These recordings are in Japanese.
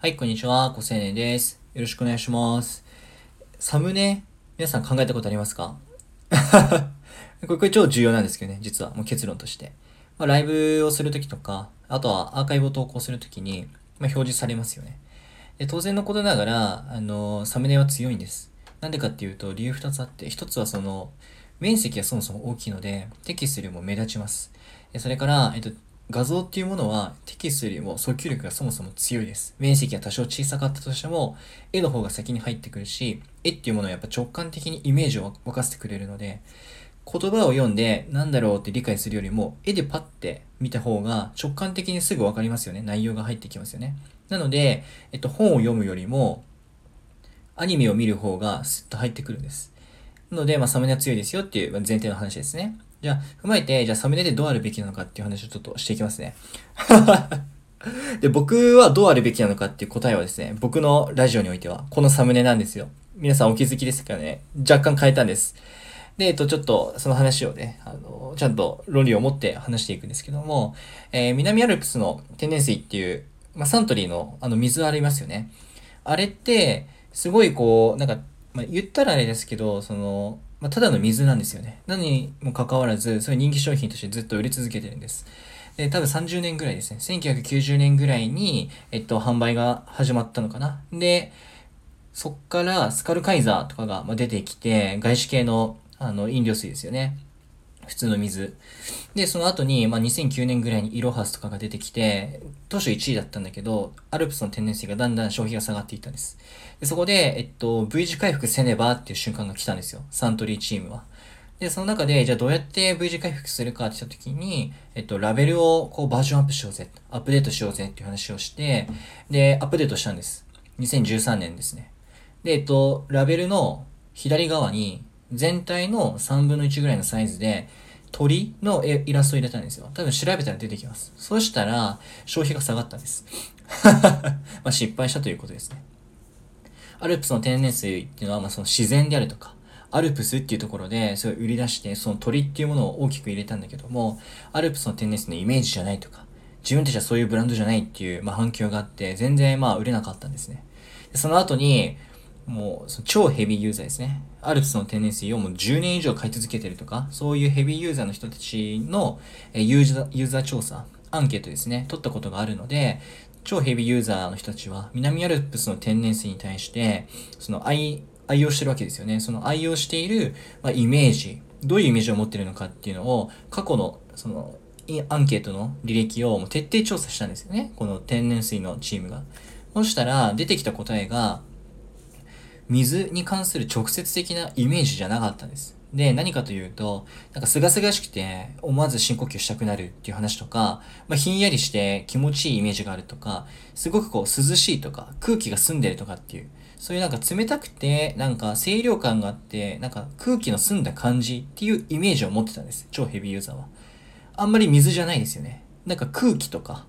はい、こんにちは。小青年です。よろしくお願いします。サムネ、皆さん考えたことありますか？これ、これ超重要なんですけどね、実は。もう結論として。まあ、ライブをするときとか、あとはアーカイブを投稿するときに、まあ、表示されますよね。で当然のことながら、あの、サムネは強いんです。なんでかっていうと、理由二つあって、一つはその、面積がそもそも大きいので、テキストよりも目立ちます。それから、えっと、画像っていうものはテキストよりも訴求力がそもそも強いです。面積が多少小さかったとしても、絵の方が先に入ってくるし、絵っていうものはやっぱ直感的にイメージを沸かせてくれるので、言葉を読んで何だろうって理解するよりも、絵でパッて見た方が直感的にすぐわかりますよね。内容が入ってきますよね。なので、えっと、本を読むよりも、アニメを見る方がスッと入ってくるんです。ので、まあ、サムネは強いですよっていう前提の話ですね。じゃあ、踏まえて、じゃあサムネでどうあるべきなのかっていう話をちょっとしていきますね。で、僕はどうあるべきなのかっていう答えはですね、僕のラジオにおいては、このサムネなんですよ。皆さんお気づきですかね？若干変えたんです。で、えっと、ちょっと、その話をね、あの、ちゃんと論理を持って話していくんですけども、えー南アルプスの天然水っていう、まあ、サントリーの、あの、水ありますよね。あれって、すごいこう、なんか、まあ、言ったらあれですけど、その、まあ、ただの水なんですよね。何にもかかわらず、そういう人気商品としてずっと売れ続けてるんです。で、多分30年ぐらいですね。1990年ぐらいに、えっと、販売が始まったのかな。で、そっからスカルカイザーとかが出てきて、外資系のあの飲料水ですよね。普通の水。で、その後に、まあ、2009年ぐらいにイロハスとかが出てきて、当初1位だったんだけど、アルプスの天然水がだんだん消費が下がっていったんです。でそこで、えっと、V 字回復せねばっていう瞬間が来たんですよ。サントリーチームは。で、その中で、じゃあどうやって V 字回復するかって言った時に、えっと、ラベルをこうバージョンアップしようぜ、アップデートしようぜっていう話をして、で、アップデートしたんです。2013年ですね。で、えっと、ラベルの左側に全体の3分の1ぐらいのサイズで鳥のイラストを入れたんですよ。多分調べたら出てきます。そしたら消費が下がったんです。まあ失敗したということですね。アルプスの天然水っていうのは、まあその自然であるとか、アルプスっていうところで、それを売り出して、その鳥っていうものを大きく入れたんだけども、アルプスの天然水のイメージじゃないとか、自分たちはそういうブランドじゃないっていう、まあ、反響があって、全然まあ売れなかったんですね。その後に、もう超ヘビーユーザーですね。アルプスの天然水をもう10年以上買い続けてるとか、そういうヘビーユーザーの人たちのユーザーユーザー調査、アンケートですね、取ったことがあるので、超ヘビーユーザーの人たちは、南アルプスの天然水に対して、その愛、愛用してるわけですよね。その愛用している、まあ、イメージ、どういうイメージを持ってるのかっていうのを、過去の、その、アンケートの履歴をもう徹底調査したんですよね。この天然水のチームが。そしたら、出てきた答えが、水に関する直接的なイメージじゃなかったんです。で、何かというと、なんか清々しくて思わず深呼吸したくなるっていう話とか、まあ、ひんやりして気持ちいいイメージがあるとか、すごくこう涼しいとか、空気が澄んでるとかっていう、そういうなんか冷たくて、なんか清涼感があって、なんか空気の澄んだ感じっていうイメージを持ってたんです。超ヘビーユーザーは。あんまり水じゃないですよね。なんか空気とか、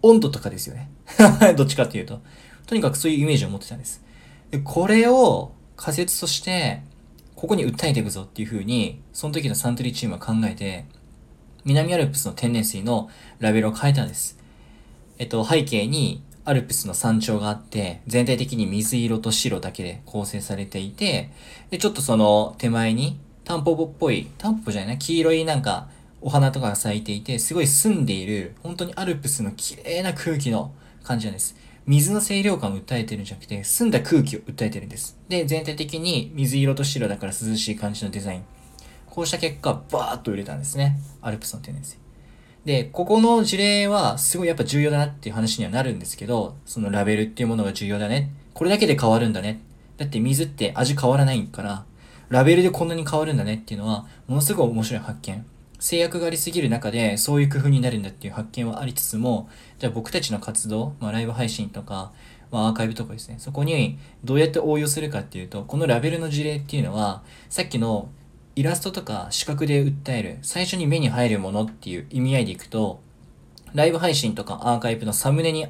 温度とかですよね。どっちかっていうと。とにかくそういうイメージを持ってたんです。でこれを仮説として、ここに訴えていくぞっていう風に、その時のサントリーチームは考えて、南アルプスの天然水のラベルを変えたんです。えっと、背景にアルプスの山頂があって、全体的に水色と白だけで構成されていて、で、ちょっとその手前に、タンポポっぽい、タンポポじゃないな、黄色いなんか、お花とかが咲いていて、すごい澄んでいる、本当にアルプスの綺麗な空気の感じなんです。水の清涼感を訴えてるんじゃなくて、澄んだ空気を訴えてるんです。で、全体的に水色と白だから涼しい感じのデザイン。こうした結果、バーッと売れたんですね。アルプスの天然水。で、ここの事例はすごいやっぱ重要だなっていう話にはなるんですけど、そのラベルっていうものが重要だね。これだけで変わるんだね。だって水って味変わらないから、ラベルでこんなに変わるんだねっていうのは、ものすごい面白い発見。制約がありすぎる中で、そういう工夫になるんだっていう発見はありつつも、じゃあ僕たちの活動、まあライブ配信とか、まあアーカイブとかですね、そこにどうやって応用するかっていうと、このラベルの事例っていうのは、さっきのイラストとか視覚で訴える、最初に目に入るものっていう意味合いでいくと、ライブ配信とかアーカイブのサムネに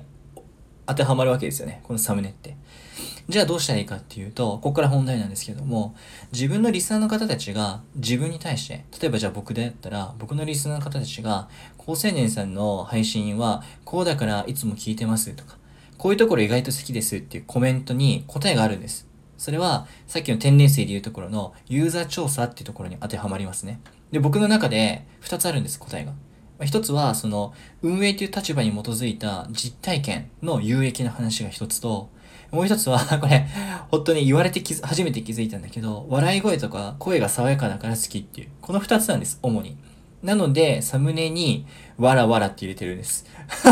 当てはまるわけですよね。このサムネって。じゃあどうしたらいいかっていうと、ここから本題なんですけども、自分のリスナーの方たちが自分に対して、例えばじゃあ僕であったら、僕のリスナーの方たちが、高青年さんの配信はこうだからいつも聞いてますとか、こういうところ意外と好きですっていうコメントに答えがあるんです。それは、さっきの天然水で言うところのユーザー調査っていうところに当てはまりますね。で、僕の中で2つあるんです、答えが。一つは、その、運営という立場に基づいた実体験の有益な話が一つと、もう一つは、これ、本当に言われて気づ初めて気づいたんだけど、笑い声とか声が爽やかだから好きっていう、この二つなんです、主に。なので、サムネに、わらわらって入れてるんです。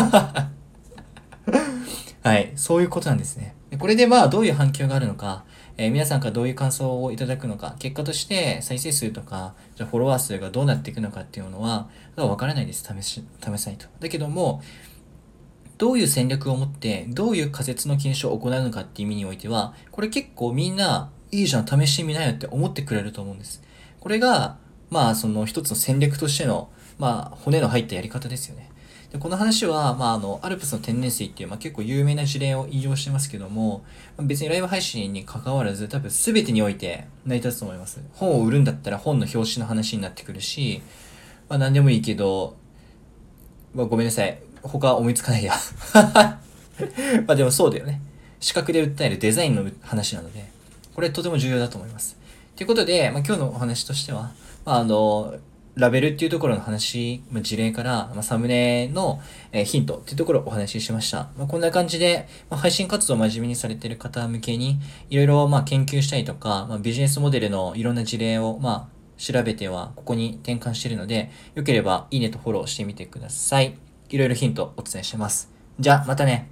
はい、そういうことなんですね。これでまあ、どういう反響があるのか、えー、皆さんからどういう感想をいただくのか、結果として再生数とか、じゃフォロワー数がどうなっていくのかっていうのは、わからないです。試し、試さないと。だけども、どういう戦略を持って、どういう仮説の検証を行うのかっていう意味においては、これ結構みんな、いいじゃん、試してみないよって思ってくれると思うんです。これが、まあ、その一つの戦略としての、まあ、骨の入ったやり方ですよね。でこの話は、まあ、あの、アルプスの天然水っていう、まあ、結構有名な事例を引用してますけども、別にライブ配信に関わらず、多分全てにおいて成り立つと思います。本を売るんだったら本の表紙の話になってくるし、まあ、何でもいいけど、まあ、ごめんなさい。他思いつかないや。まあでもそうだよね。視覚で訴えるデザインの話なので、これとても重要だと思います。ということで、まあ、今日のお話としては、まあ、あの、ラベルっていうところの話、まあ、事例から、まあ、サムネの、え、ヒントっていうところをお話ししました。まあ、こんな感じで、ま、配信活動を真面目にされている方向けに、いろいろまあ研究したりとか、まあ、ビジネスモデルのいろんな事例をまあ調べてはここに転換してるので、よければいいねとフォローしてみてください。いろいろヒントお伝えしてます。じゃあ、またね。